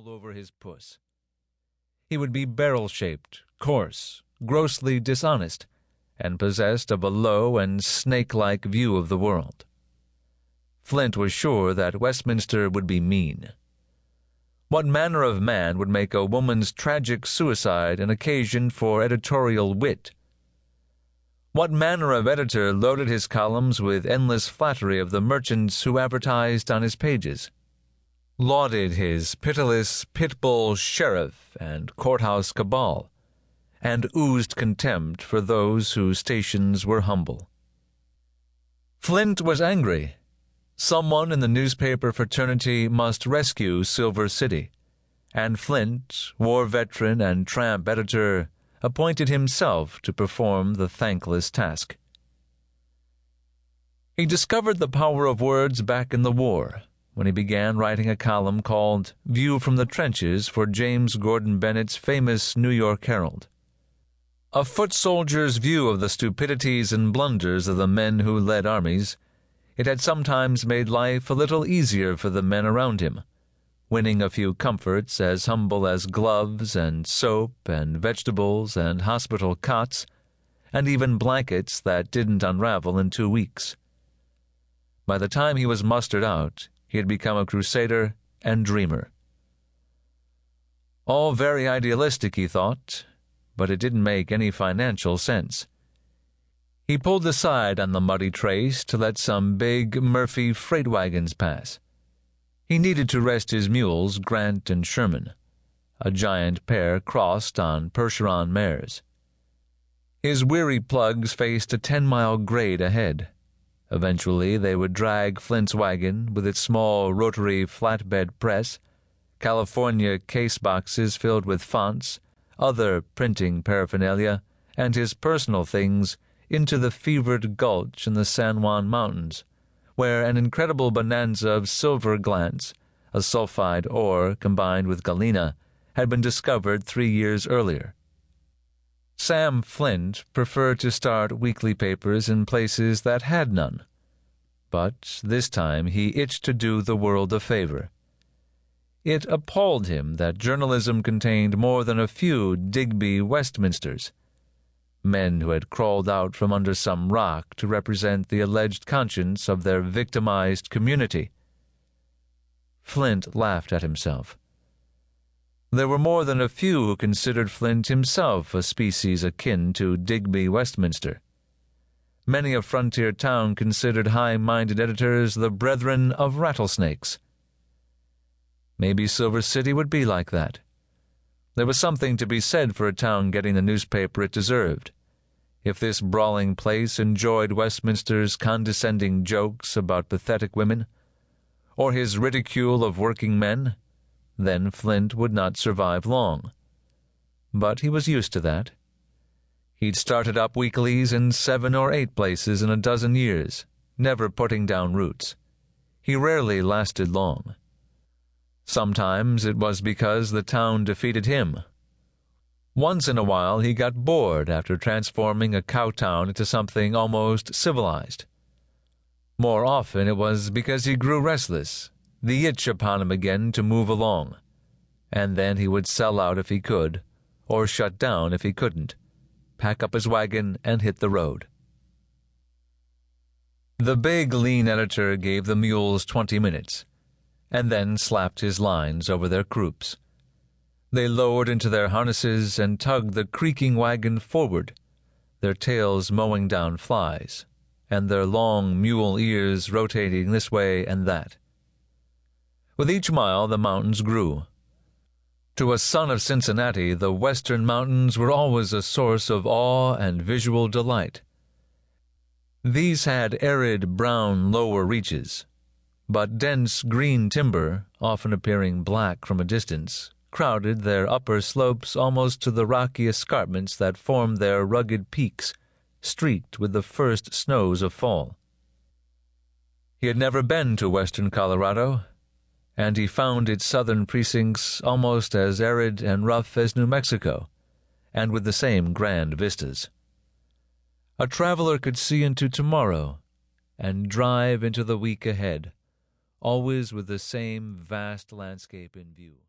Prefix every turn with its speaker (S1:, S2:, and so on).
S1: all over his puss. He would be barrel shaped, coarse, grossly dishonest, and possessed of a low and snake like view of the world. Flint was sure that Westminster would be mean. What manner of man would make a woman's tragic suicide an occasion for editorial wit? What manner of editor loaded his columns with endless flattery of the merchants who advertised on his pages? Lauded his pitiless pitbull sheriff and courthouse cabal, and oozed contempt for those whose stations were humble. Flint was angry Someone in the newspaper fraternity must rescue Silver City, and Flint, war veteran and tramp editor, appointed himself to perform the thankless task. He discovered the power of words back in the war when he began writing a column called View from the Trenches for James Gordon Bennett's famous New York Herald. A foot soldier's view of the stupidities and blunders of the men who led armies it had sometimes made life a little easier for the men around him, winning a few comforts as humble as gloves and soap and vegetables and hospital cots, and even blankets that didn't unravel in two weeks. By the time he was mustered out, he had become a crusader and dreamer. All very idealistic, he thought, but it didn't make any financial sense. He pulled aside on the muddy trace to let some big Murphy freight wagons pass. He needed to rest his mules, Grant and Sherman. A giant pair crossed on Percheron mares. His weary plugs faced a ten mile grade ahead. Eventually, they would drag Flint's wagon with its small rotary flatbed press, California case boxes filled with fonts, other printing paraphernalia, and his personal things into the fevered gulch in the San Juan Mountains, where an incredible bonanza of silver glance, a sulfide ore combined with galena, had been discovered three years earlier. Sam Flint preferred to start weekly papers in places that had none. But this time he itched to do the world a favor. It appalled him that journalism contained more than a few Digby Westminsters men who had crawled out from under some rock to represent the alleged conscience of their victimized community. Flint laughed at himself. There were more than a few who considered Flint himself a species akin to Digby Westminster. Many a frontier town considered high minded editors the brethren of rattlesnakes. Maybe Silver City would be like that. There was something to be said for a town getting the newspaper it deserved. If this brawling place enjoyed Westminster's condescending jokes about pathetic women, or his ridicule of working men, then Flint would not survive long. But he was used to that. He'd started up weeklies in seven or eight places in a dozen years, never putting down roots. He rarely lasted long. Sometimes it was because the town defeated him. Once in a while he got bored after transforming a cow town into something almost civilized. More often it was because he grew restless, the itch upon him again to move along, and then he would sell out if he could, or shut down if he couldn't, pack up his wagon and hit the road. The big, lean editor gave the mules twenty minutes and then slapped his lines over their croups. They lowered into their harnesses and tugged the creaking wagon forward, their tails mowing down flies, and their long mule ears rotating this way and that. With each mile, the mountains grew. To a son of Cincinnati, the western mountains were always a source of awe and visual delight. These had arid brown lower reaches, but dense green timber, often appearing black from a distance, crowded their upper slopes almost to the rocky escarpments that formed their rugged peaks, streaked with the first snows of fall. He had never been to western Colorado, and he found its southern precincts almost as arid and rough as New Mexico, and with the same grand vistas. A traveler could see into tomorrow and drive into the week ahead always with the same vast landscape in view.